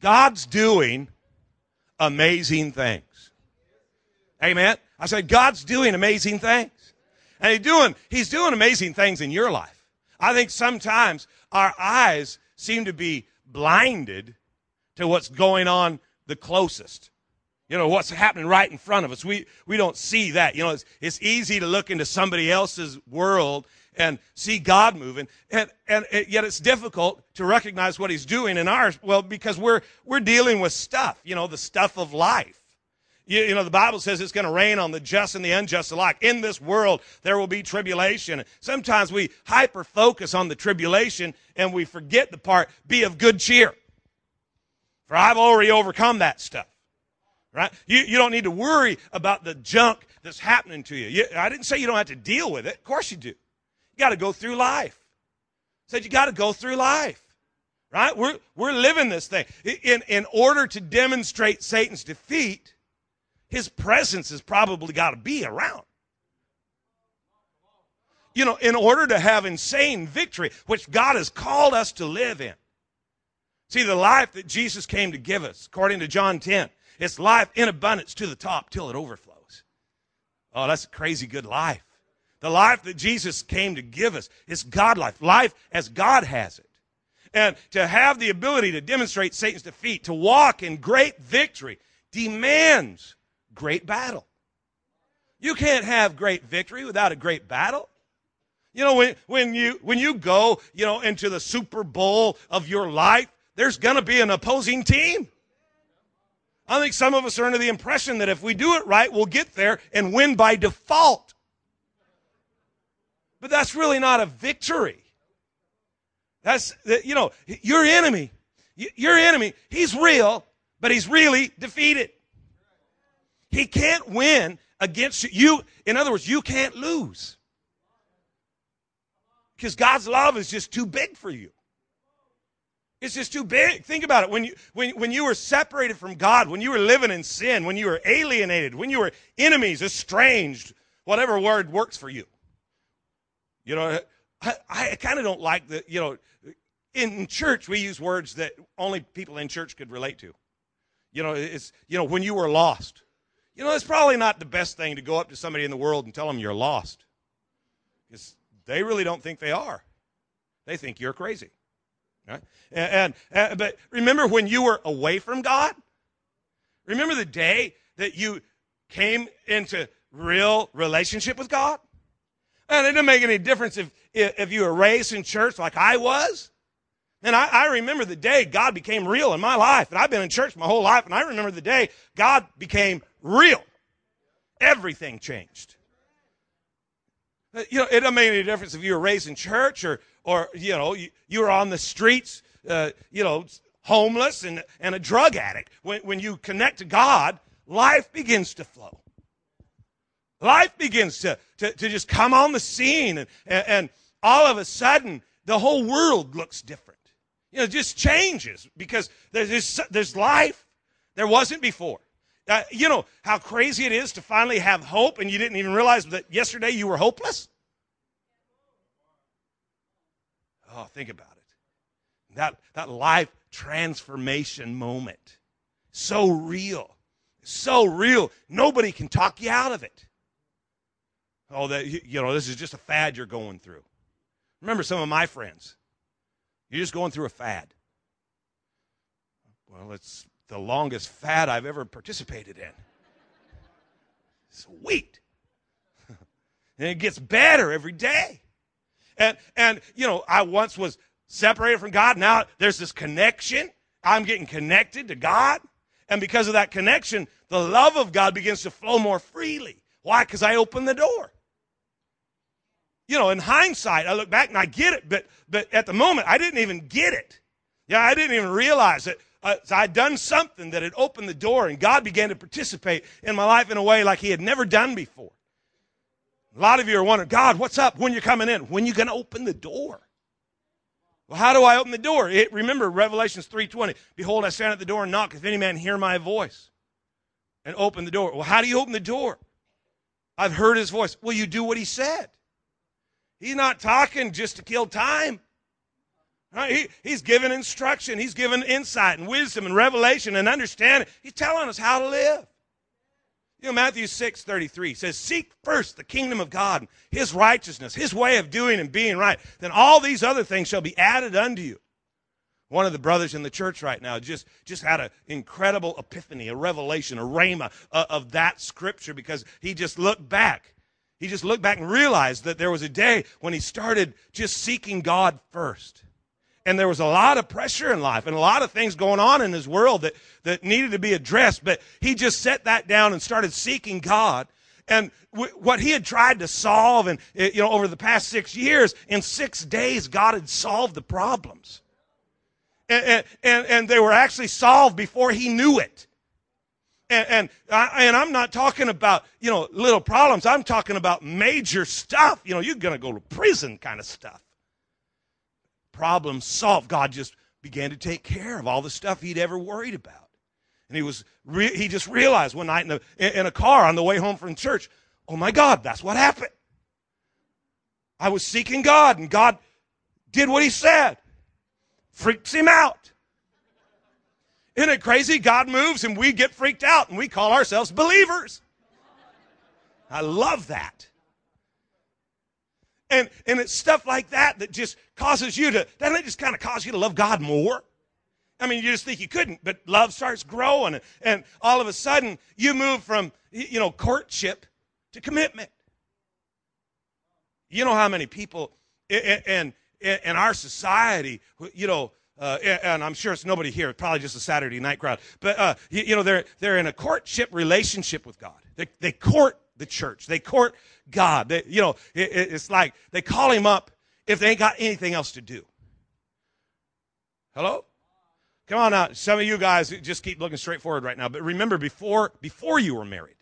God's doing amazing things. Amen. I said, God's doing amazing things. And he's doing, he's doing amazing things in your life. I think sometimes our eyes seem to be blinded to what's going on the closest. You know, what's happening right in front of us. We, we don't see that. You know, it's, it's easy to look into somebody else's world and see God moving. And, and it, yet it's difficult to recognize what he's doing in ours. Well, because we're, we're dealing with stuff, you know, the stuff of life. You, you know, the Bible says it's going to rain on the just and the unjust alike. In this world, there will be tribulation. Sometimes we hyper focus on the tribulation and we forget the part, be of good cheer. For I've already overcome that stuff. Right? You, you don't need to worry about the junk that's happening to you. you. I didn't say you don't have to deal with it. Of course you do. You got to go through life. I said you got to go through life. Right? We're, we're living this thing. In, in order to demonstrate Satan's defeat, his presence has probably got to be around. You know, in order to have insane victory, which God has called us to live in. See, the life that Jesus came to give us, according to John 10, it's life in abundance to the top till it overflows. Oh, that's a crazy good life. The life that Jesus came to give us is God life, life as God has it. And to have the ability to demonstrate Satan's defeat, to walk in great victory, demands great battle. You can't have great victory without a great battle. You know, when, when you, when you go, you know, into the Super Bowl of your life, there's gonna be an opposing team. I think some of us are under the impression that if we do it right, we'll get there and win by default. But that's really not a victory. That's, you know, your enemy, your enemy, he's real, but he's really defeated. He can't win against you. In other words, you can't lose. Because God's love is just too big for you. It's just too big. Think about it. When you, when, when you were separated from God, when you were living in sin, when you were alienated, when you were enemies, estranged, whatever word works for you. You know, I, I kind of don't like the, you know, in church we use words that only people in church could relate to. You know, it's, you know, when you were lost. You know, it's probably not the best thing to go up to somebody in the world and tell them you're lost. Because they really don't think they are. They think you're crazy. Right? And, and, but remember when you were away from God? Remember the day that you came into real relationship with God? And it didn't make any difference if, if you were raised in church like I was. And I, I, remember the day God became real in my life. And I've been in church my whole life, and I remember the day God became real. Everything changed. Uh, you know, it doesn't make any difference if you were raised in church or, or you know, you, you were on the streets, uh, you know, homeless and, and a drug addict. When, when you connect to God, life begins to flow. Life begins to, to, to just come on the scene, and, and, and all of a sudden, the whole world looks different. You know, it just changes because there's, there's life there wasn't before. Uh, you know how crazy it is to finally have hope and you didn't even realize that yesterday you were hopeless? Oh, think about it. That, that life transformation moment. So real. So real. Nobody can talk you out of it. Oh, that you know, this is just a fad you're going through. Remember some of my friends. You're just going through a fad. Well, it's the longest fad I've ever participated in. Sweet. and it gets better every day. And and you know, I once was separated from God. Now there's this connection. I'm getting connected to God. And because of that connection, the love of God begins to flow more freely. Why? Because I open the door you know, in hindsight, I look back and I get it, but but at the moment, I didn't even get it. Yeah, I didn't even realize that uh, I'd done something that had opened the door, and God began to participate in my life in a way like He had never done before. A lot of you are wondering, God, what's up? When you're coming in? When you going to open the door? Well, how do I open the door? It, remember Revelations 3.20. Behold, I stand at the door and knock. If any man hear my voice and open the door. Well, how do you open the door? I've heard his voice. Well, you do what he said. He's not talking just to kill time. Right? He, he's given instruction. He's given insight and wisdom and revelation and understanding. He's telling us how to live. You know, Matthew 6 33 says, Seek first the kingdom of God, and his righteousness, his way of doing and being right. Then all these other things shall be added unto you. One of the brothers in the church right now just, just had an incredible epiphany, a revelation, a rhema of, of that scripture because he just looked back. He just looked back and realized that there was a day when he started just seeking God first. And there was a lot of pressure in life and a lot of things going on in his world that, that needed to be addressed. But he just set that down and started seeking God. And w- what he had tried to solve and, eh, you know, over the past six years, in six days, God had solved the problems and, and, and they were actually solved before he knew it. And, and, I, and I'm not talking about, you know, little problems. I'm talking about major stuff. You know, you're going to go to prison kind of stuff. Problem solved. God just began to take care of all the stuff he'd ever worried about. And he was, re- he just realized one night in in a car on the way home from church, oh my God, that's what happened. I was seeking God and God did what he said freaks him out. Isn't it crazy? God moves and we get freaked out and we call ourselves believers. I love that. And, and it's stuff like that that just causes you to, doesn't it just kind of cause you to love God more? I mean, you just think you couldn't, but love starts growing. And, and all of a sudden, you move from, you know, courtship to commitment. You know how many people, and in, in our society, you know, uh, and I'm sure it's nobody here, probably just a Saturday night crowd, but, uh, you, you, know, they're, they're in a courtship relationship with God. They, they court the church. They court God. They, you know, it, it's like they call him up if they ain't got anything else to do. Hello? Come on now. Some of you guys just keep looking straight forward right now. But remember, before, before you were married,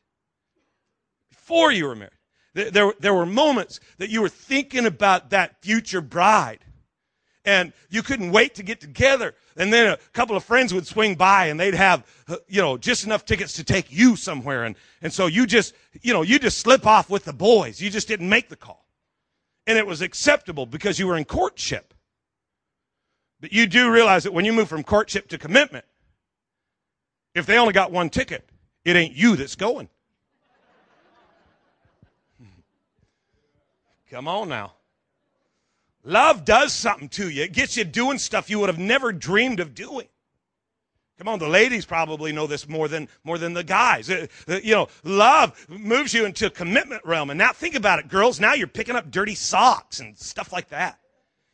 before you were married, there, there were moments that you were thinking about that future bride. And you couldn't wait to get together. And then a couple of friends would swing by and they'd have, uh, you know, just enough tickets to take you somewhere. And, and so you just, you know, you just slip off with the boys. You just didn't make the call. And it was acceptable because you were in courtship. But you do realize that when you move from courtship to commitment, if they only got one ticket, it ain't you that's going. Come on now. Love does something to you. It gets you doing stuff you would have never dreamed of doing. Come on, the ladies probably know this more than more than the guys. Uh, uh, you know, love moves you into a commitment realm. And now think about it, girls. Now you're picking up dirty socks and stuff like that.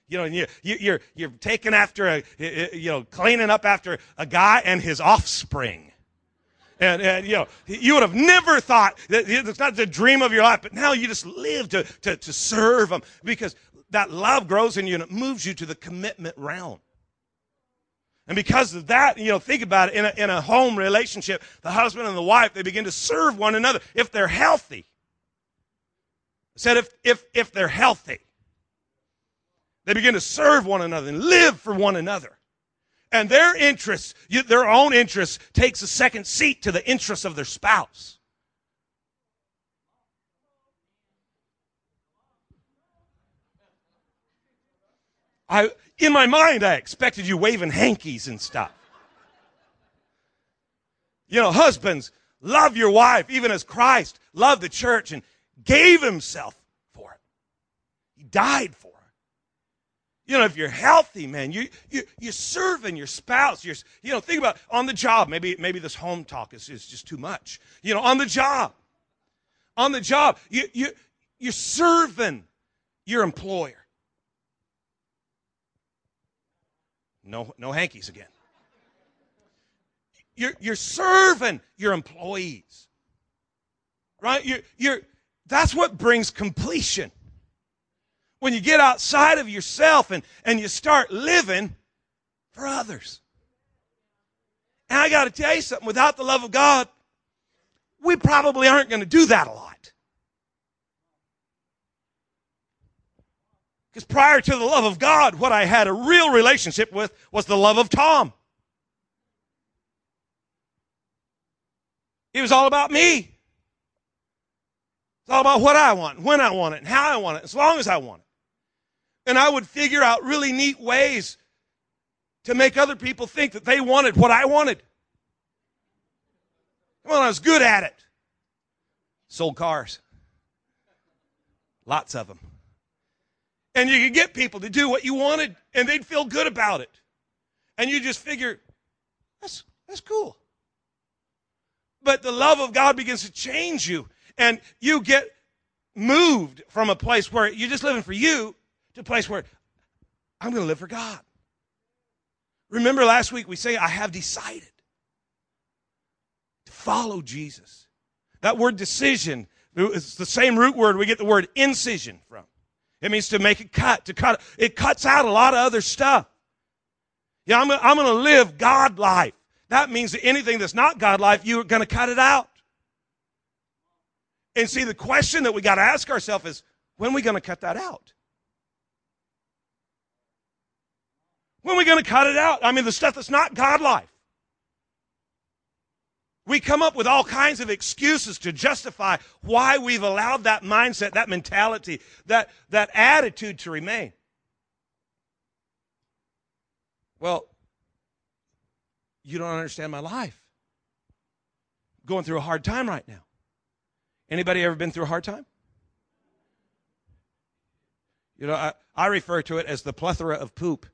You know, and you, you, you're you're taking after a you know cleaning up after a guy and his offspring. And, and, you know, you would have never thought that it's not the dream of your life, but now you just live to, to, to serve them because that love grows in you and it moves you to the commitment realm. And because of that, you know, think about it in a, in a home relationship, the husband and the wife, they begin to serve one another if they're healthy. I said if, if, if they're healthy, they begin to serve one another and live for one another and their interests, their own interests, takes a second seat to the interests of their spouse. I, in my mind, I expected you waving hankies and stuff. You know, husbands, love your wife, even as Christ loved the church and gave himself for it. He died for it. You know, if you're healthy, man, you, you, you're serving your spouse. You're, you know, think about on the job. Maybe, maybe this home talk is, is just too much. You know, on the job. On the job, you, you, you're serving your employer. No, no hankies again. You're, you're serving your employees. Right? You're, you're, that's what brings completion when you get outside of yourself and, and you start living for others. And I got to tell you something without the love of God, we probably aren't going to do that a lot. Because prior to the love of God, what I had a real relationship with was the love of Tom. It was all about me. It's all about what I want, when I want it, and how I want it, as long as I want it and I would figure out really neat ways to make other people think that they wanted what I wanted. Come on, I was good at it. Sold cars. Lots of them. And you could get people to do what you wanted, and they'd feel good about it. And you just figure, that's, that's cool. But the love of God begins to change you, and you get moved from a place where you're just living for you to a place where I'm going to live for God. Remember last week we say, I have decided to follow Jesus. That word decision is the same root word we get the word incision from. It means to make a cut, to cut. It cuts out a lot of other stuff. Yeah, I'm, I'm going to live God life. That means that anything that's not God life, you're going to cut it out. And see, the question that we got to ask ourselves is when are we going to cut that out? When are we going to cut it out? I mean, the stuff that's not God life. We come up with all kinds of excuses to justify why we've allowed that mindset, that mentality, that, that attitude to remain. Well, you don't understand my life. going through a hard time right now. Anybody ever been through a hard time? You know, I, I refer to it as the plethora of poop.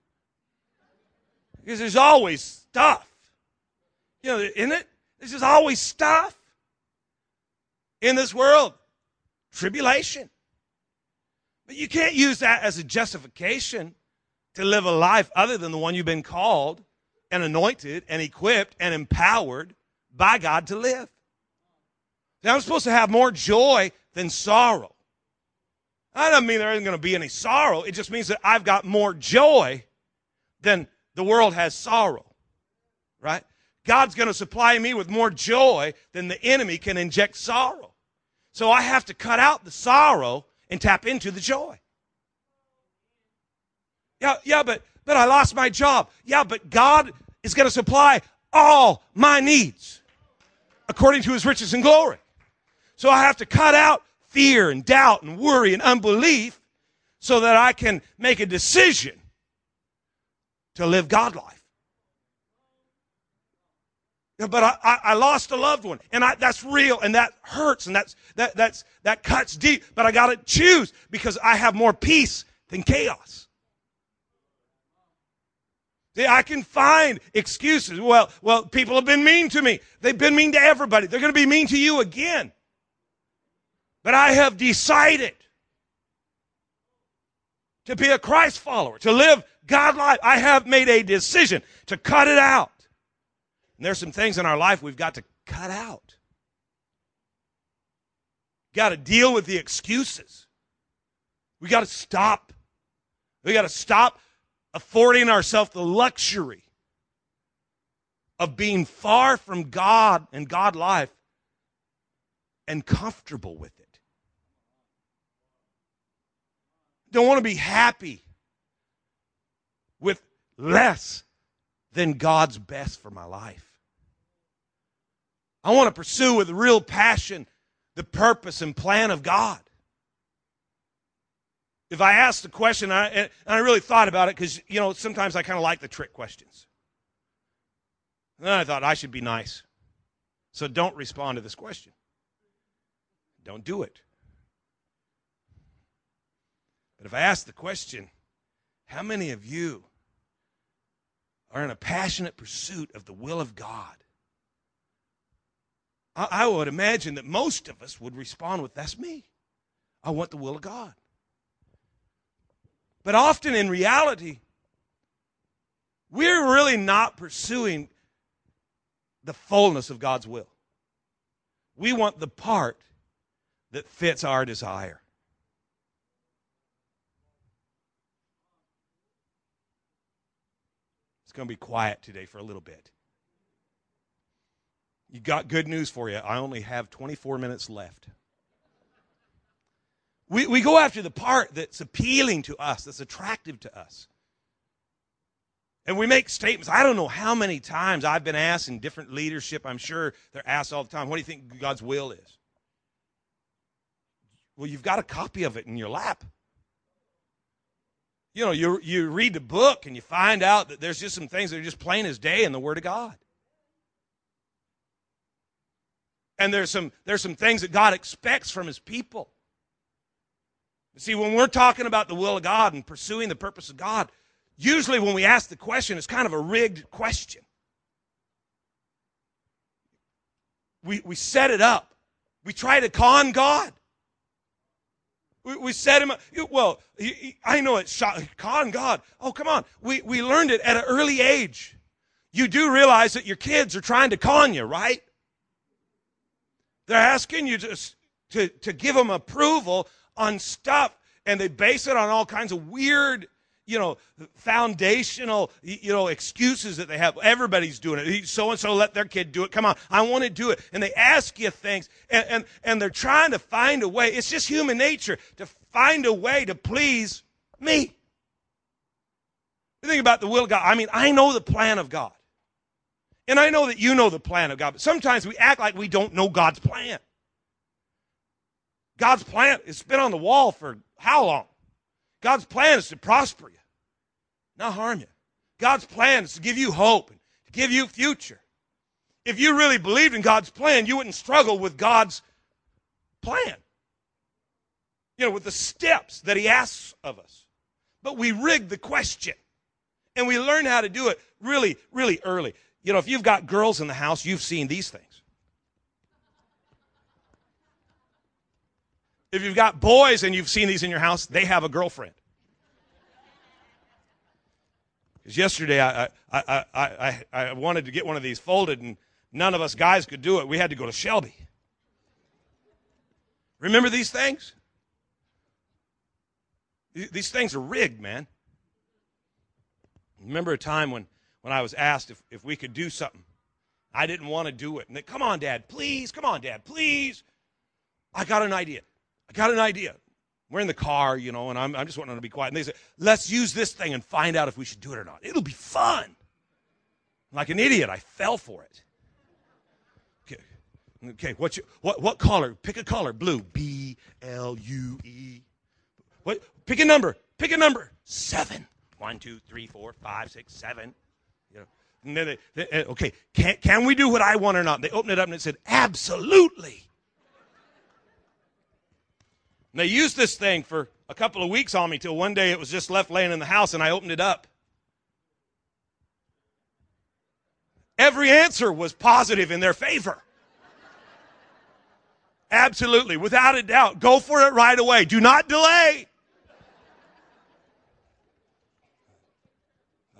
Because there's always stuff. You know, isn't it? There's just always stuff in this world. Tribulation. But you can't use that as a justification to live a life other than the one you've been called and anointed and equipped and empowered by God to live. I'm supposed to have more joy than sorrow. I don't mean there isn't going to be any sorrow. It just means that I've got more joy than the world has sorrow. Right? God's going to supply me with more joy than the enemy can inject sorrow. So I have to cut out the sorrow and tap into the joy. Yeah, yeah, but but I lost my job. Yeah, but God is going to supply all my needs according to his riches and glory. So I have to cut out fear and doubt and worry and unbelief so that I can make a decision to live God life. But I, I, I, lost a loved one, and I, that's real, and that hurts, and that's that that's that cuts deep. But I got to choose because I have more peace than chaos. See, I can find excuses. Well, well, people have been mean to me. They've been mean to everybody. They're going to be mean to you again. But I have decided to be a Christ follower, to live God life. I have made a decision to cut it out. And there's some things in our life we've got to cut out. Got to deal with the excuses. We got to stop. We got to stop affording ourselves the luxury of being far from God and God life and comfortable with it. don't want to be happy with less than God's best for my life. I want to pursue with real passion the purpose and plan of God. If I asked the question, I, and I really thought about it because, you know, sometimes I kind of like the trick questions. And then I thought I should be nice. So don't respond to this question. Don't do it. But if I ask the question, how many of you are in a passionate pursuit of the will of God? I, I would imagine that most of us would respond with, That's me. I want the will of God. But often in reality, we're really not pursuing the fullness of God's will. We want the part that fits our desire. It's going to be quiet today for a little bit. You got good news for you. I only have 24 minutes left. We, we go after the part that's appealing to us, that's attractive to us. And we make statements. I don't know how many times I've been asked in different leadership. I'm sure they're asked all the time, what do you think God's will is? Well, you've got a copy of it in your lap. You know, you, you read the book and you find out that there's just some things that are just plain as day in the Word of God. And there's some, there's some things that God expects from His people. See, when we're talking about the will of God and pursuing the purpose of God, usually when we ask the question, it's kind of a rigged question. We, we set it up. We try to con God. We, we set him up. Well, I know it's con God. Oh, come on. We, we learned it at an early age. You do realize that your kids are trying to con you, right? They're asking you to, to, to give them approval on stuff, and they base it on all kinds of weird you know, foundational, you know, excuses that they have. Everybody's doing it. So and so let their kid do it. Come on, I want to do it. And they ask you things, and, and, and they're trying to find a way. It's just human nature to find a way to please me. You think about the will of God. I mean, I know the plan of God. And I know that you know the plan of God, but sometimes we act like we don't know God's plan. God's plan has been on the wall for how long? God's plan is to prosper you, not harm you. God's plan is to give you hope and to give you future. If you really believed in God's plan, you wouldn't struggle with God's plan. You know, with the steps that He asks of us. But we rig the question. And we learn how to do it really, really early. You know, if you've got girls in the house, you've seen these things. If you've got boys and you've seen these in your house, they have a girlfriend. Because yesterday I, I, I, I, I wanted to get one of these folded, and none of us guys could do it. We had to go to Shelby. Remember these things? These things are rigged, man. Remember a time when, when I was asked if, if we could do something. I didn't want to do it. And they, come on, Dad, please. Come on, Dad, please. I got an idea. I got an idea. We're in the car, you know, and I'm, I'm just wanting to be quiet. And they say, let's use this thing and find out if we should do it or not. It'll be fun. Like an idiot, I fell for it. Okay, okay your, what, what color? Pick a color. Blue. B L U E. What? Pick a number. Pick a number. Seven. One, two, three, four, five, six, seven. And then they, they, eh, okay, can, can we do what I want or not? They opened it up and it said, absolutely. And they used this thing for a couple of weeks on me till one day it was just left laying in the house and I opened it up. Every answer was positive in their favor. Absolutely, without a doubt. Go for it right away. Do not delay.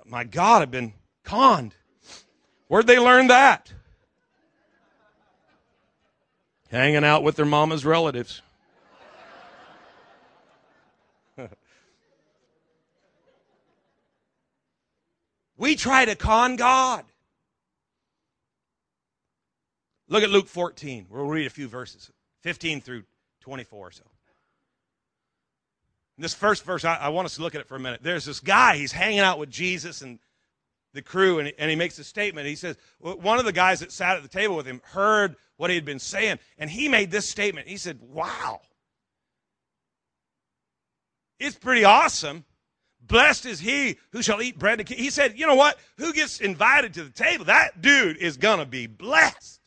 My God, I've been conned. Where'd they learn that? Hanging out with their mama's relatives. we try to con God. Look at Luke 14. We'll read a few verses 15 through 24 or so. In this first verse, I, I, want us to look at it for a minute. There's this guy, he's hanging out with Jesus and the crew, and, and he makes a statement. He says, one of the guys that sat at the table with him heard what he had been saying, and he made this statement. He said, Wow, it's pretty awesome. Blessed is he who shall eat bread. And he said, you know what? Who gets invited to the table? That dude is going to be blessed.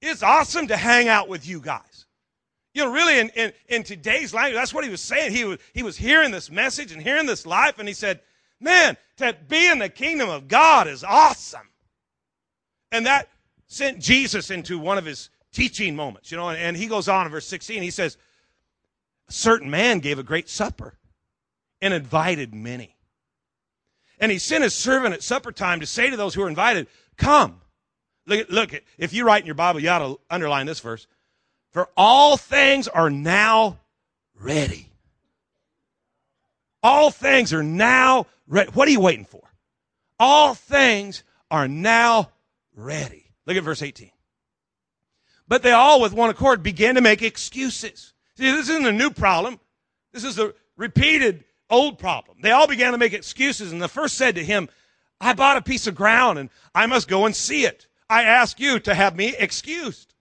It's awesome to hang out with you guys. You know, really, in, in, in today's language, that's what he was saying. He was, he was hearing this message and hearing this life, and he said, man, to be in the kingdom of God is awesome. And that sent Jesus into one of his teaching moments, you know, and, and he goes on in verse 16. He says, a certain man gave a great supper and invited many. And he sent his servant at supper time to say to those who were invited, Come. Look, look, if you write in your Bible, you ought to underline this verse. For all things are now ready. All things are now ready. What are you waiting for? All things are now ready. Look at verse 18. But they all, with one accord, began to make excuses. See, this isn't a new problem. This is a repeated old problem. They all began to make excuses, and the first said to him, I bought a piece of ground and I must go and see it. I ask you to have me excused.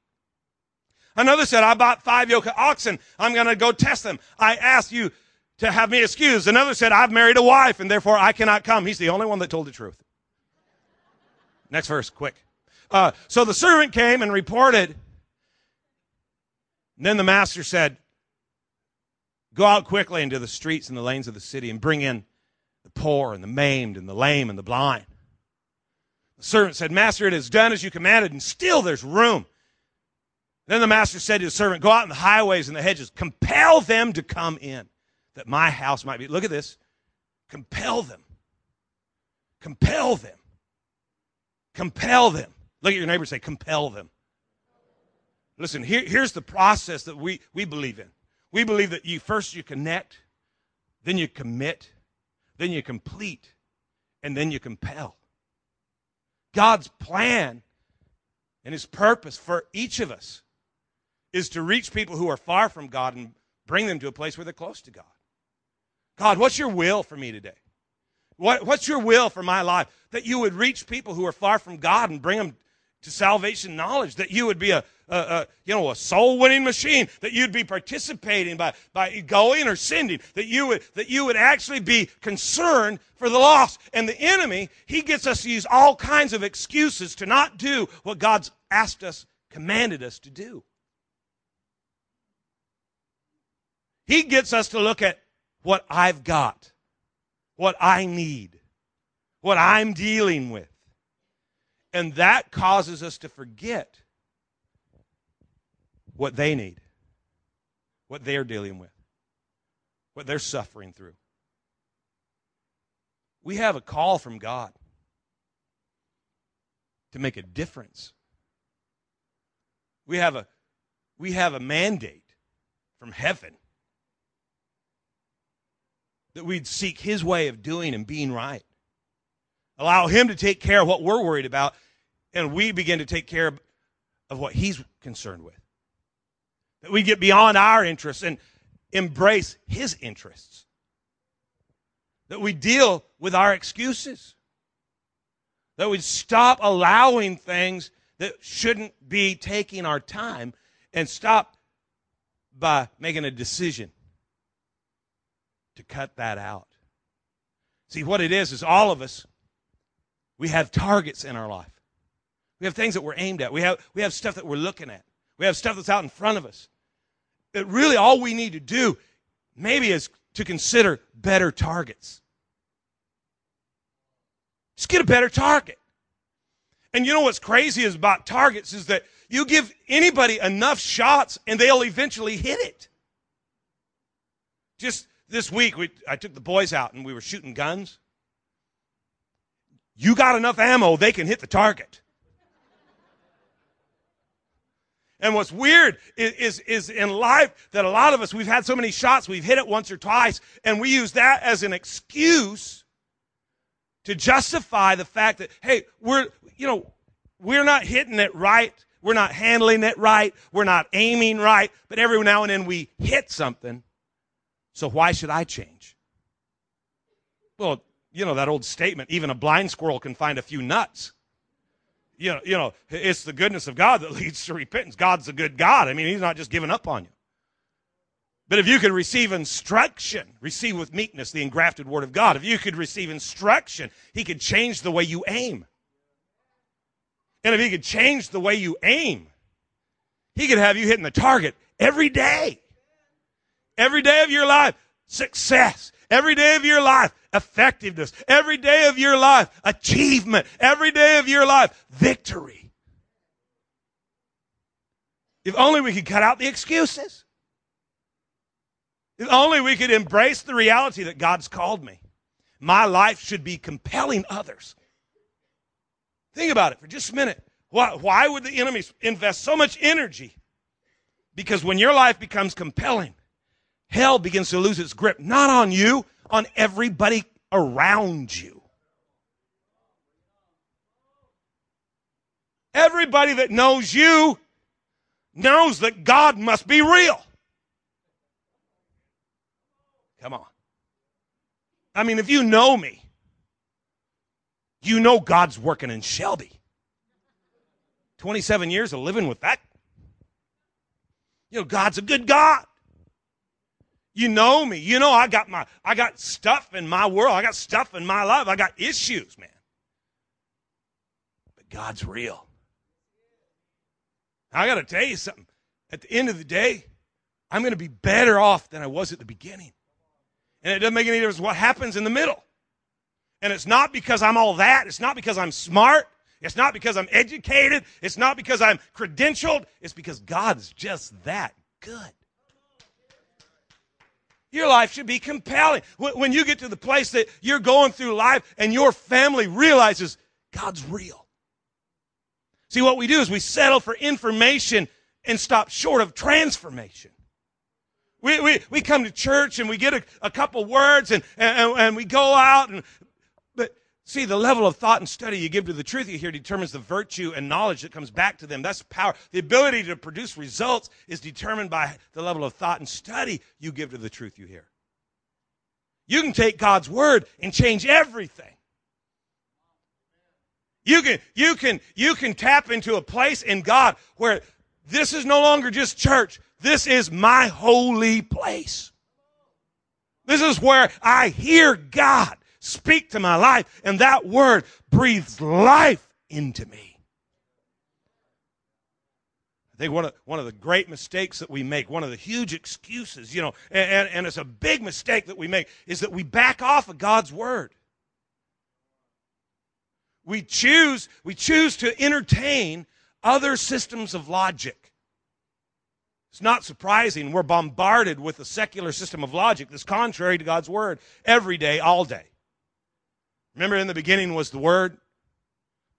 Another said, I bought five yoke of oxen. I'm going to go test them. I ask you to have me excused. Another said, I've married a wife and therefore I cannot come. He's the only one that told the truth. Next verse, quick. Uh, so the servant came and reported. And then the master said, Go out quickly into the streets and the lanes of the city and bring in the poor and the maimed and the lame and the blind. The servant said, Master, it is done as you commanded, and still there's room. Then the master said to the servant, Go out in the highways and the hedges, compel them to come in, that my house might be. Look at this. Compel them. Compel them. Compel them. Look at your neighbor say, compel them. Listen, here, here's the process that we, we believe in. We believe that you first you connect, then you commit, then you complete, and then you compel. God's plan and his purpose for each of us is to reach people who are far from God and bring them to a place where they're close to God. God, what's your will for me today? What, what's your will for my life? That you would reach people who are far from God and bring them to salvation knowledge. That you would be a, a, a you know a soul winning machine. That you'd be participating by by going or sending. That you would that you would actually be concerned for the lost. And the enemy, he gets us to use all kinds of excuses to not do what God's asked us, commanded us to do. He gets us to look at what I've got what I need, what I'm dealing with. And that causes us to forget what they need, what they're dealing with, what they're suffering through. We have a call from God to make a difference. We have a, we have a mandate from heaven that we'd seek His way of doing and being right. Allow Him to take care of what we're worried about, and we begin to take care of what He's concerned with. That we get beyond our interests and embrace His interests. That we deal with our excuses. That we stop allowing things that shouldn't be taking our time and stop by making a decision to cut that out. See, what it is, is all of us, we have targets in our life. We have things that we're aimed at. We have, we have stuff that we're looking at. We have stuff that's out in front of us. That really all we need to do, maybe, is to consider better targets. Just get a better target. And you know what's crazy is about targets is that you give anybody enough shots and they'll eventually hit it. Just this week we, I took the boys out and we were shooting guns. You got enough ammo, they can hit the target. And what's weird is, is, is, in life that a lot of us, we've had so many shots, we've hit it once or twice, and we use that as an excuse to justify the fact that, hey, we're, you know, we're not hitting it right. We're not handling it right. We're not aiming right. But every now and then we hit something. So why should I change? Well, you know that old statement, even a blind squirrel can find a few nuts. You know, you know, it's the goodness of God that leads to repentance. God's a good God. I mean, he's not just giving up on you. But if you could receive instruction, receive with meekness the engrafted word of God. If you could receive instruction, he could change the way you aim. And if he could change the way you aim, he could have you hitting the target every day. Every day of your life, success. Every day of your life, effectiveness. Every day of your life, achievement. Every day of your life, victory. If only we could cut out the excuses. If only we could embrace the reality that God's called me. My life should be compelling others. Think about it for just a minute. Why, why would the enemy invest so much energy? Because when your life becomes compelling, hell begins to lose its grip, not on you, on everybody around you. Everybody that knows you knows that God must be real. Come on. I mean, if you know me, you know God's working in Shelby. 27 years of living with that. You know, God's a good God. You know me. You know I got my I got stuff in my world. I got stuff in my life. I got issues, man. But God's real. I got to tell you something. At the end of the day, I'm going to be better off than I was at the beginning. And it doesn't make any difference what happens in the middle. And it's not because I'm all that. It's not because I'm smart. It's not because I'm educated. It's not because I'm credentialed. It's because God's just that good. Your life should be compelling. When you get to the place that you're going through life and your family realizes God's real. See, what we do is we settle for information and stop short of transformation. We, we, we come to church and we get a, a couple words and, and, and we go out and See, the level of thought and study you give to the truth you hear determines the virtue and knowledge that comes back to them. That's power. The ability to produce results is determined by the level of thought and study you give to the truth you hear. You can take God's word and change everything. You can, you can, you can tap into a place in God where this is no longer just church. This is my holy place. This is where I hear God speak to my life, and that word breathes life into me. I think one of, one of the great mistakes that we make, one of the huge excuses, you know, and, and, it's a big mistake that we make, is that we back off of God's word. We choose, we choose to entertain other systems of logic. It's not surprising we're bombarded with a secular system of logic that's contrary to God's word every day, all day. Remember, in the beginning was the Word.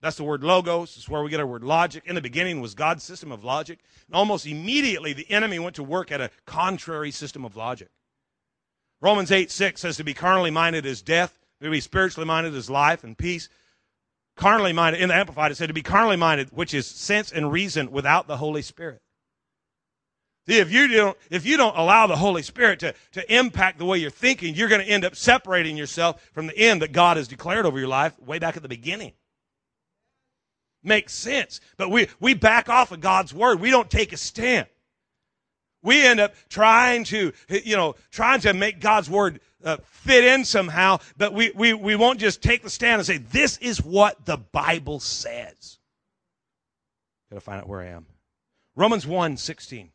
That's the word logos. It's where we get our word logic. In the beginning was God's system of logic. And almost immediately, the enemy went to work at a contrary system of logic. Romans 8 6 says to be carnally minded is death, to be spiritually minded is life and peace. Carnally minded, in the Amplified, it said to be carnally minded, which is sense and reason without the Holy Spirit. See, if you don't, if you don't allow the Holy Spirit to, to impact the way you're thinking, you're going to end up separating yourself from the end that God has declared over your life way back at the beginning. Makes sense. But we, we back off of God's word. We don't take a stand. We end up trying to, you know, trying to make God's word uh, fit in somehow, but we, we, we won't just take the stand and say, this is what the Bible says. Gotta find out where I am. Romans 1 16.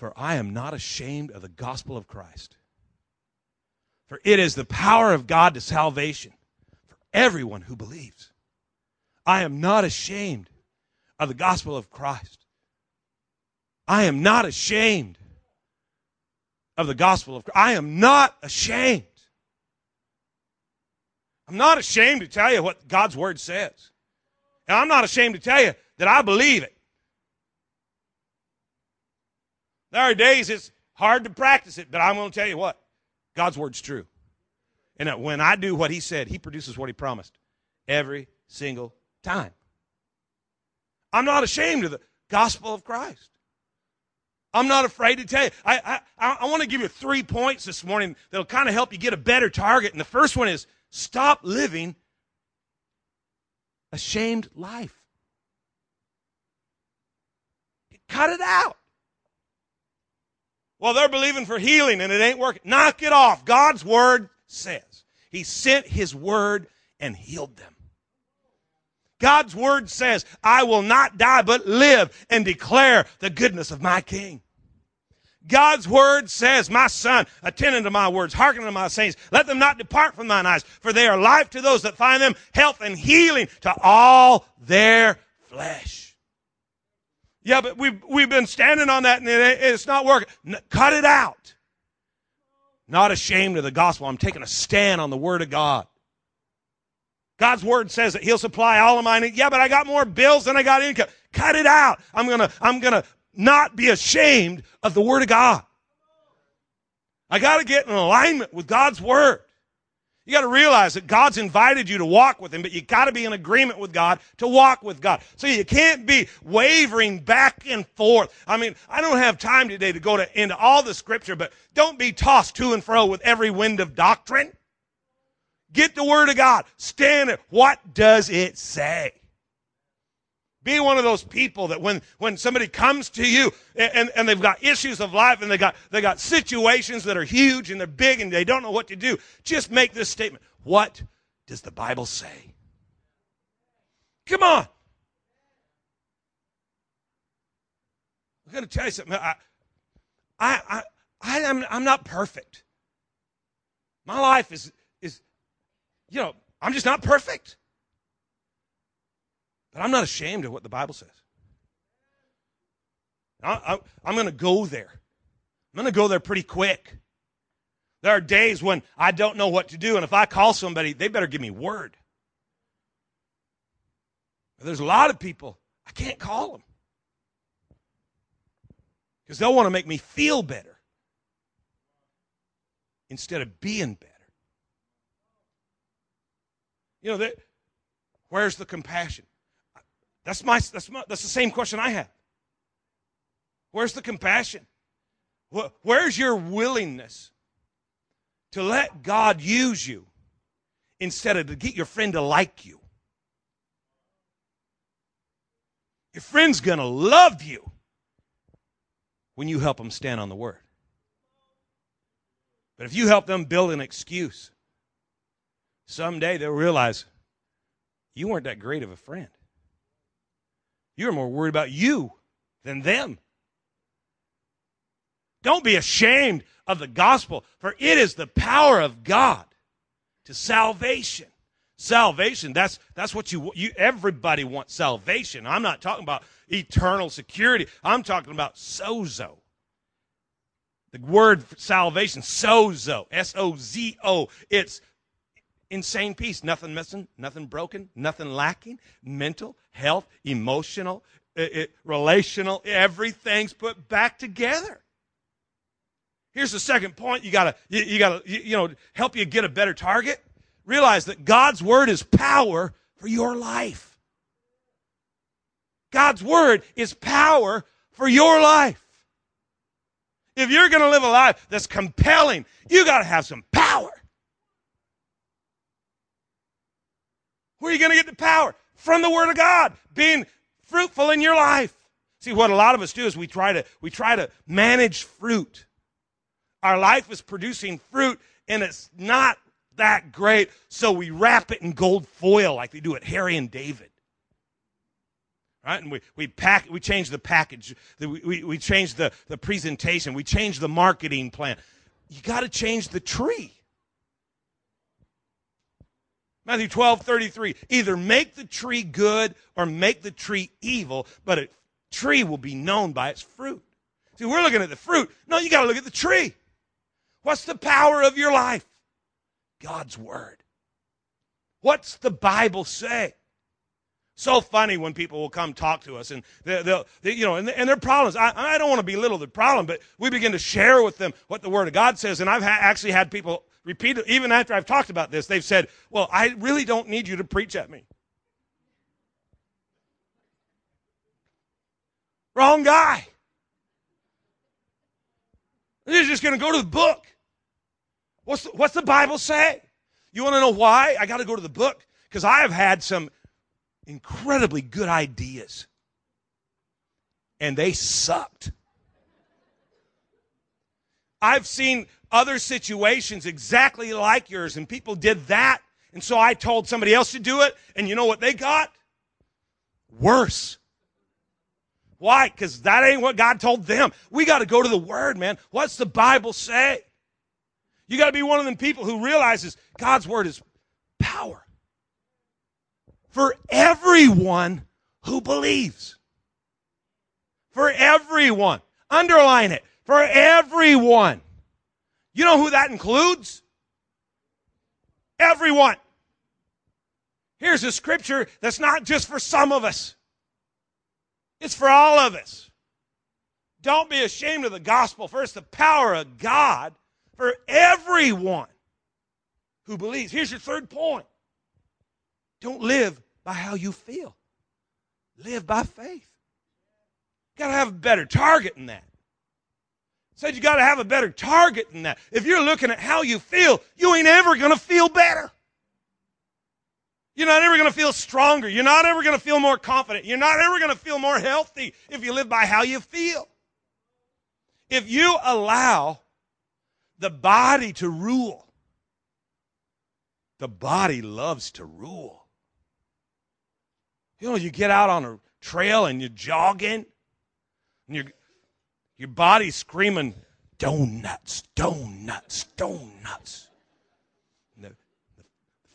For I am not ashamed of the gospel of Christ. For it is the power of God to salvation for everyone who believes. I am not ashamed of the gospel of Christ. I am not ashamed of the gospel of Christ. I am not ashamed. I'm not ashamed to tell you what God's word says. And I'm not ashamed to tell you that I believe it. There are days it's hard to practice it, but I'm going to tell you what God's word's true. And when I do what He said, He produces what He promised every single time. I'm not ashamed of the gospel of Christ. I'm not afraid to tell you. I, I, I want to give you three points this morning that'll kind of help you get a better target. And the first one is stop living a shamed life. Cut it out. Well, they're believing for healing and it ain't working. Knock it off. God's word says. He sent his word and healed them. God's word says, I will not die but live and declare the goodness of my King. God's word says, My son, attend unto my words, hearken unto my sayings. Let them not depart from thine eyes, for they are life to those that find them, health and healing to all their flesh. Yeah, but we've, we've been standing on that and it, it's not working. cut it out. Not ashamed of the gospel. I'm taking a stand on the word of God. God's word says that he'll supply all of my. Yeah, but I got more bills than I got income. Cut it out. I'm going to, I'm going to not be ashamed of the word of God. I got to get in alignment with God's word. You got to realize that God's invited you to walk with Him, but you got to be in agreement with God to walk with God. So you can't be wavering back and forth. I mean, I don't have time today to go to, into all the scripture, but don't be tossed to and fro with every wind of doctrine. Get the Word of God. Stand it. What does it say? Be one of those people that when, when somebody comes to you and, and they've got issues of life and they got, they got situations that are huge and they're big and they don't know what to do, just make this statement. What does the Bible say? Come on. I'm going to tell you something. I, I, I, I am, I'm not perfect. My life is, is, you know, I'm just not perfect. But I'm not ashamed of what the Bible says. I, am going to go there. I'm going to go there pretty quick. There are days when I don't know what to do, and if I call somebody, they better give me word. There's a lot of people, I can't call them because they'll want to make me feel better instead of being better. You know, that, where's the compassion? That's, my, that's, my, that's the same question I have. Where's the compassion? Where's your willingness to let God use you instead of to get your friend to like you? Your friend's going to love you when you help them stand on the word. But if you help them build an excuse, someday they'll realize you weren't that great of a friend. You're more worried about you than them. Don't be ashamed of the gospel, for it is the power of God to salvation. Salvation, that's, that's what you, you, everybody wants salvation. I'm not talking about eternal security. I'm talking about sozo. The word salvation, sozo, S O Z O. It's insane peace. Nothing missing, nothing broken, nothing lacking. Mental, health, emotional, it, it, relational, everything's put back together. Here's the second point you gotta, you, you gotta, you, you know, help you get a better target. Realize that God's word is power for your life. God's word is power for your life. If you're to live a life that's compelling, you got to have some power. Where are you going to get the power? From the Word of God, being fruitful in your life. See, what a lot of us do is we try to, we try to manage fruit. Our life is producing fruit, and it's not that great, so we wrap it in gold foil like they do at Harry and David. Right? And we, we pack, we change the package, we, we, we change the, the presentation, we change the marketing plan. You got to change the tree. Matthew 12, 33. Either make the tree good or make the tree evil, but a tree will be known by its fruit. See, we're looking at the fruit. No, you got to look at the tree. What's the power of your life? God's Word. What's the Bible say? So funny when people will come talk to us and they'll, they'll they, you know, and, and their problems. I, I don't want to belittle the problem, but we begin to share with them what the Word of God says. And I've ha- actually had people repeat even after I've talked about this. They've said, Well, I really don't need you to preach at me. Wrong guy. You're just going to go to the book. What's the, what's the Bible say? You want to know why? I got to go to the book because I have had some incredibly good ideas. And they sucked. I've seen other situations exactly like yours, and people did that. And so I told somebody else to do it, and you know what they got? Worse. Why? Because that ain't what God told them. We got to go to the Word, man. What's the Bible say? You got to be one of them people who realizes God's Word is power for everyone who believes. For everyone. Underline it. For everyone. You know who that includes? Everyone. Here's a scripture that's not just for some of us, it's for all of us. Don't be ashamed of the gospel. First, the power of God for everyone who believes. Here's your third point don't live by how you feel, live by faith. Got to have a better target than that. Said you got to have a better target than that. If you're looking at how you feel, you ain't ever going to feel better. You're not ever going to feel stronger. You're not ever going to feel more confident. You're not ever going to feel more healthy if you live by how you feel. If you allow the body to rule, the body loves to rule. You know, you get out on a trail and you're jogging, and your your body's screaming, donuts, donuts, donuts. The, the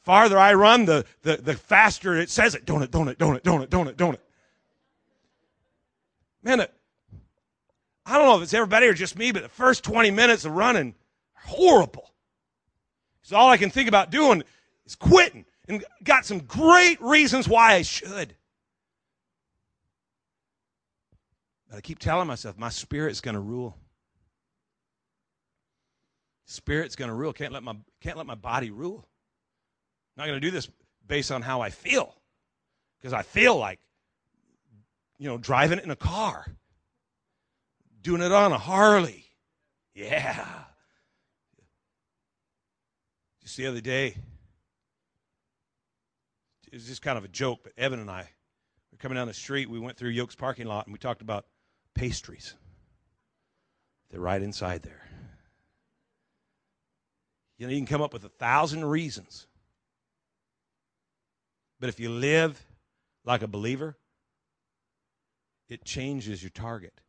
farther I run, the, the, the faster it says it. Donut, donut, donut, donut, donut, donut. Man, it, I don't know if it's everybody or just me, but the first 20 minutes of running, horrible. Because all I can think about doing is quitting. And got some great reasons why I should. But I keep telling myself, my spirit's going to rule. Spirit's going to rule. Can't let my can't let my body rule. I'm not going to do this based on how I feel, because I feel like, you know, driving it in a car, doing it on a Harley. Yeah. Just the other day, it was just kind of a joke, but Evan and I were coming down the street. We went through Yoke's parking lot and we talked about pastries. They're right inside there. You know, you can come up with a thousand reasons. But if you live like a believer, it changes your target.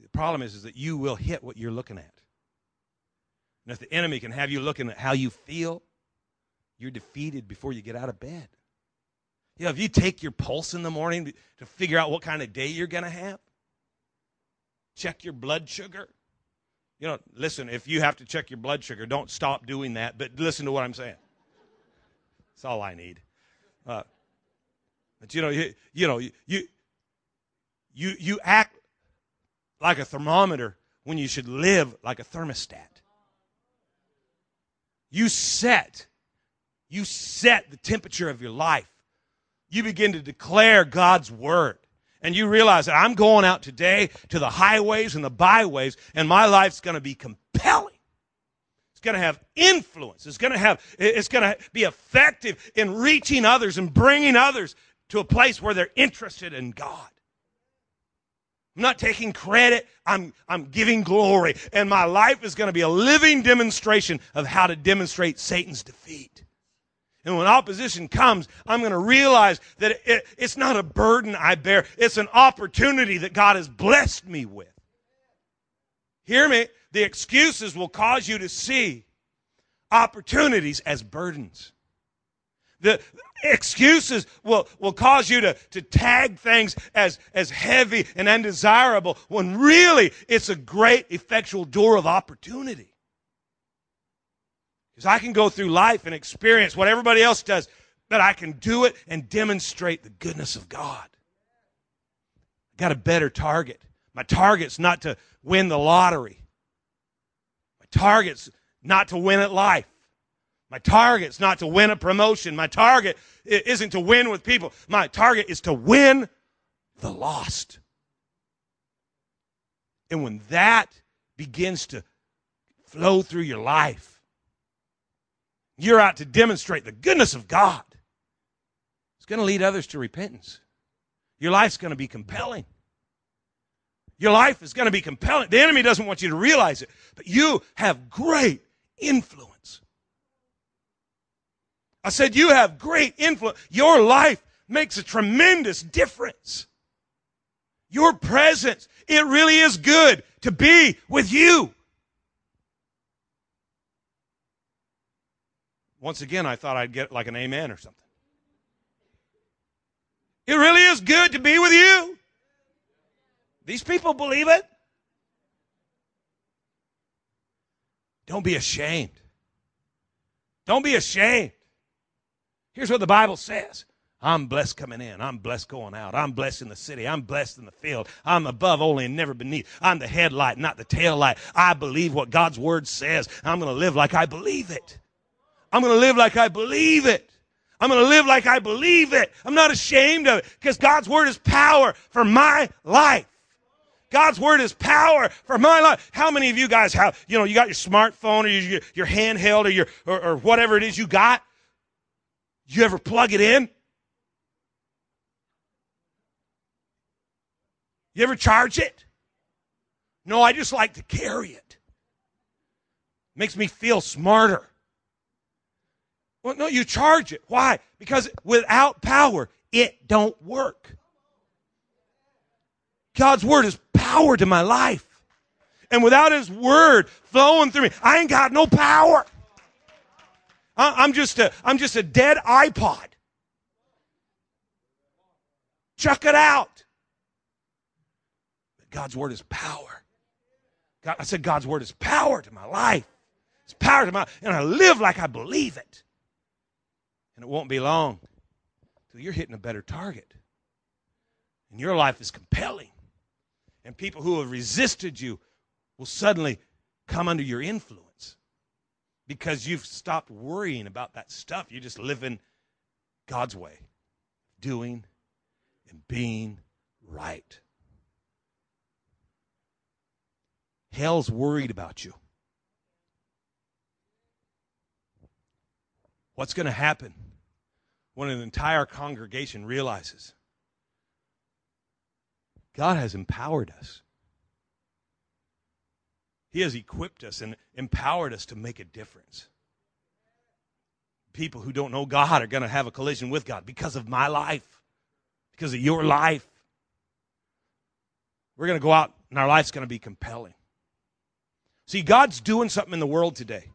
The problem is, is that you will hit what you're looking at. And if the enemy can have you looking at how you feel, you're defeated before you get out of bed. You know, if you take your pulse in the morning to figure out what kind of day you're going to have, check your blood sugar. You know, listen, if you have to check your blood sugar, don't stop doing that, but listen to what I'm saying. That's all I need. Uh, but you know, you, you know, you, you you act like a thermometer when you should live like a thermostat. You set you set the temperature of your life you begin to declare God's word. And you realize that I'm going out today to the highways and the byways, and my life's going to be compelling. It's going to have influence. It's going to have, it's going to be effective in reaching others and bringing others to a place where they're interested in God. I'm not taking credit. I'm, I'm giving glory. And my life is going to be a living demonstration of how to demonstrate Satan's defeat. And when opposition comes, I'm going to realize that it, it's not a burden I bear. It's an opportunity that God has blessed me with. Hear me? The excuses will cause you to see opportunities as burdens. The excuses will, will cause you to, to tag things as, as heavy and undesirable when really it's a great effectual door of opportunity. Because I can go through life and experience what everybody else does, but I can do it and demonstrate the goodness of God. I got a better target. My target's not to win the lottery. My target's not to win at life. My target's not to win a promotion. My target isn't to win with people. My target is to win the lost. And when that begins to flow through your life, you're out to demonstrate the goodness of God. It's going to lead others to repentance. Your life's going to be compelling. Your life is going to be compelling. The enemy doesn't want you to realize it, but you have great influence. I said, You have great influence. Your life makes a tremendous difference. Your presence, it really is good to be with you. Once again, I thought I'd get like an amen or something. It really is good to be with you. These people believe it. Don't be ashamed. Don't be ashamed. Here's what the Bible says I'm blessed coming in. I'm blessed going out. I'm blessed in the city. I'm blessed in the field. I'm above only and never beneath. I'm the headlight, not the tail light. I believe what God's word says. I'm going to live like I believe it. I'm going to live like I believe it. I'm going to live like I believe it. I'm not ashamed of it because God's word is power for my life. God's word is power for my life. How many of you guys have, you know, you got your smartphone or your, your handheld or your, or, or whatever it is you got? You ever plug it in? You ever charge it? No, I just like to carry it. Makes me feel smarter. Well, no, you charge it. Why? Because without power, it don't work. God's word is power to my life. And without his word flowing through me, I ain't got no power. I'm just a, I'm just a dead iPod. Chuck it out. God's word is power. God, I said God's word is power to my life. It's power to my, and I live like I believe it. And it won't be long till you're hitting a better target. And your life is compelling. And people who have resisted you will suddenly come under your influence because you've stopped worrying about that stuff. You're just live in God's way, doing and being right. Hell's worried about you. What's going to happen when an entire congregation realizes God has empowered us? He has equipped us and empowered us to make a difference. People who don't know God are going to have a collision with God because of my life, because of your life. We're going to go out and our life's going to be compelling. See, God's doing something in the world today.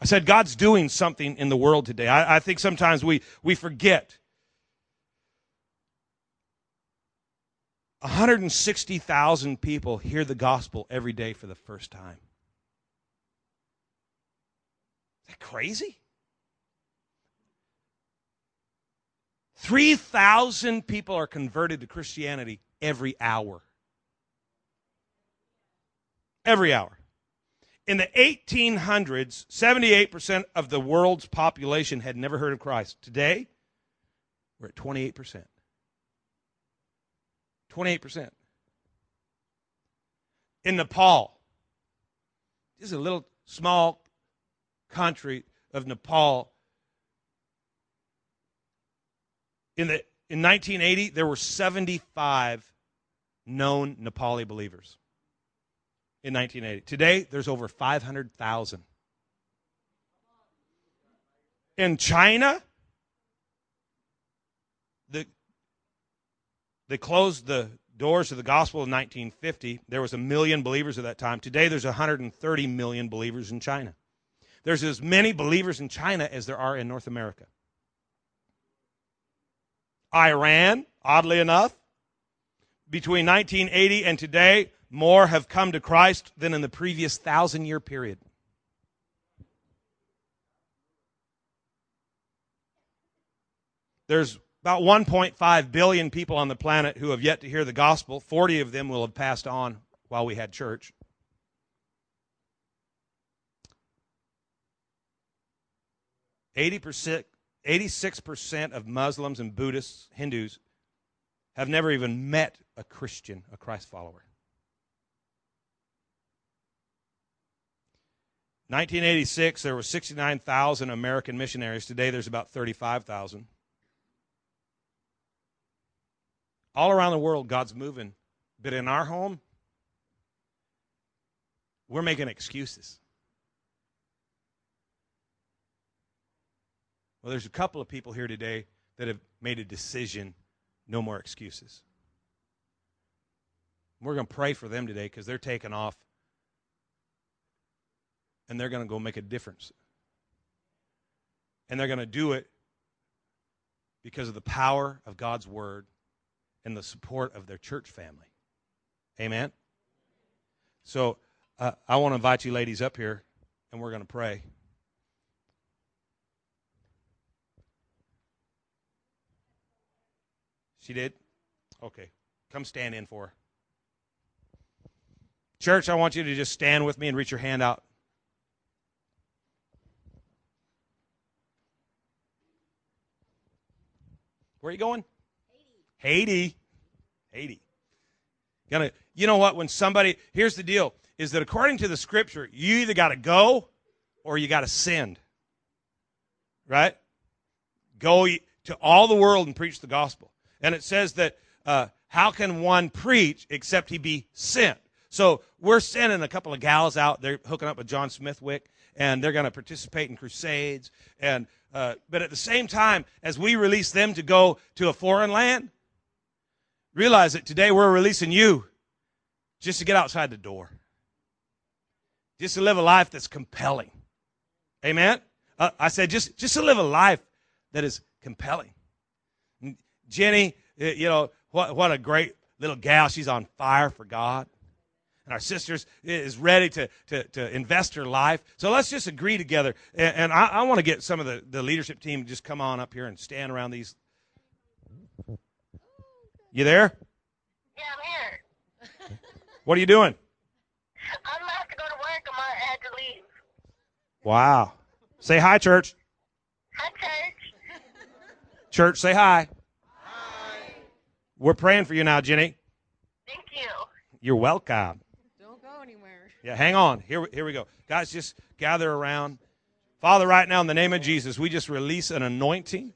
I said God's doing something in the world today. I, I think sometimes we, we forget. 160,000 people hear the gospel every day for the first time. Is that crazy? 3,000 people are converted to Christianity every hour every hour. In the 1800s, 78% of the world's population had never heard of Christ. Today, we're at 28%. 28%. In Nepal, this is a little small country of Nepal. In, the, in 1980, there were 75 known Nepali believers in 1980. Today, there's over 500,000. In China, the, they closed the doors to the gospel in 1950. There was a million believers at that time. Today, there's 130 million believers in China. There's as many believers in China as there are in North America. Iran, oddly enough, between 1980 and today, more have come to Christ than in the previous thousand year period. There's about 1.5 billion people on the planet who have yet to hear the gospel. 40 of them will have passed on while we had church. Eighty percent, eighty-six percent of Muslims and Buddhists, Hindus, have never even met a Christian, a Christ follower. 1986, there were 69,000 American missionaries. Today, there's about 35,000. All around the world, God's moving. But in our home, we're making excuses. Well, there's a couple of people here today that have made a decision no more excuses. We're going to pray for them today because they're taking off and they're going to go make a difference. And they're going to do it because of the power of God's word and the support of their church family. Amen? So uh, I want to invite you ladies up here, and we're going to pray. She did? Okay. Come stand in for her. Church, I want you to just stand with me and reach your hand out. Where are you going? Haiti. Haiti. Haiti. Gonna, you know what? When somebody, here's the deal: is that according to the Scripture, you either got to go or you got to send. Right? go to all the world and preach the gospel. And it says that uh, how can one preach except he be sent? So we're sending a couple of gals out. They're hooking up with John Smithwick, and they're going to participate in crusades. And uh, but at the same time, as we release them to go to a foreign land, realize that today we're releasing you just to get outside the door, just to live a life that's compelling. Amen. Uh, I said just just to live a life that is compelling. Jenny, uh, you know what? What a great little gal. She's on fire for God and our sisters is ready to, to, to invest her life. So let's just agree together. And, and I, I want to get some of the, the leadership team to just come on up here and stand around these. You there? Yeah, I'm here. What are you doing? I'm gonna go to work. I'm gonna to leave. Wow. Say hi, church. Hi, church. Church, say hi. hi. We're praying for you now, Jenny. Thank you. You're welcome. Yeah, hang on. Here, here we go. Guys, just gather around. Father, right now, in the name of Jesus, we just release an anointing.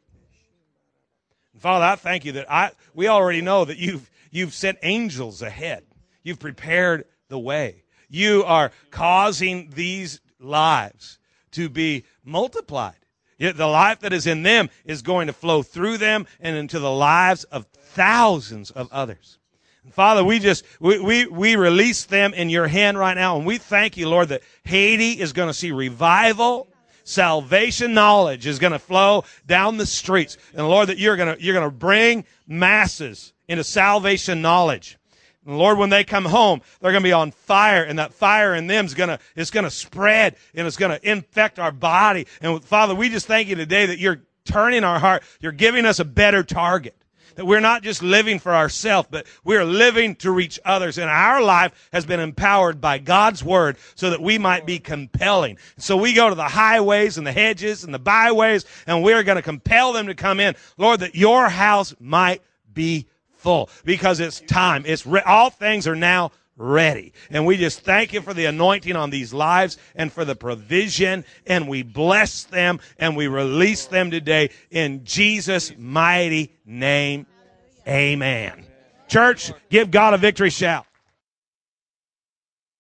And Father, I thank you that I we already know that you've you've sent angels ahead. You've prepared the way. You are causing these lives to be multiplied. Yet the life that is in them is going to flow through them and into the lives of thousands of others. Father, we just, we, we, we release them in your hand right now. And we thank you, Lord, that Haiti is going to see revival. Salvation knowledge is going to flow down the streets. And Lord, that you're going to, you're going to bring masses into salvation knowledge. And Lord, when they come home, they're going to be on fire, and that fire in them is going to, it's going to spread, and it's going to infect our body. And Father, we just thank you today that you're turning our heart. You're giving us a better target. That we're not just living for ourselves, but we're living to reach others. And our life has been empowered by God's word so that we might be compelling. So we go to the highways and the hedges and the byways, and we're going to compel them to come in. Lord, that your house might be full because it's time. It's re- all things are now ready. And we just thank you for the anointing on these lives and for the provision. And we bless them and we release them today in Jesus' mighty name. Amen. Church, give God a victory shout.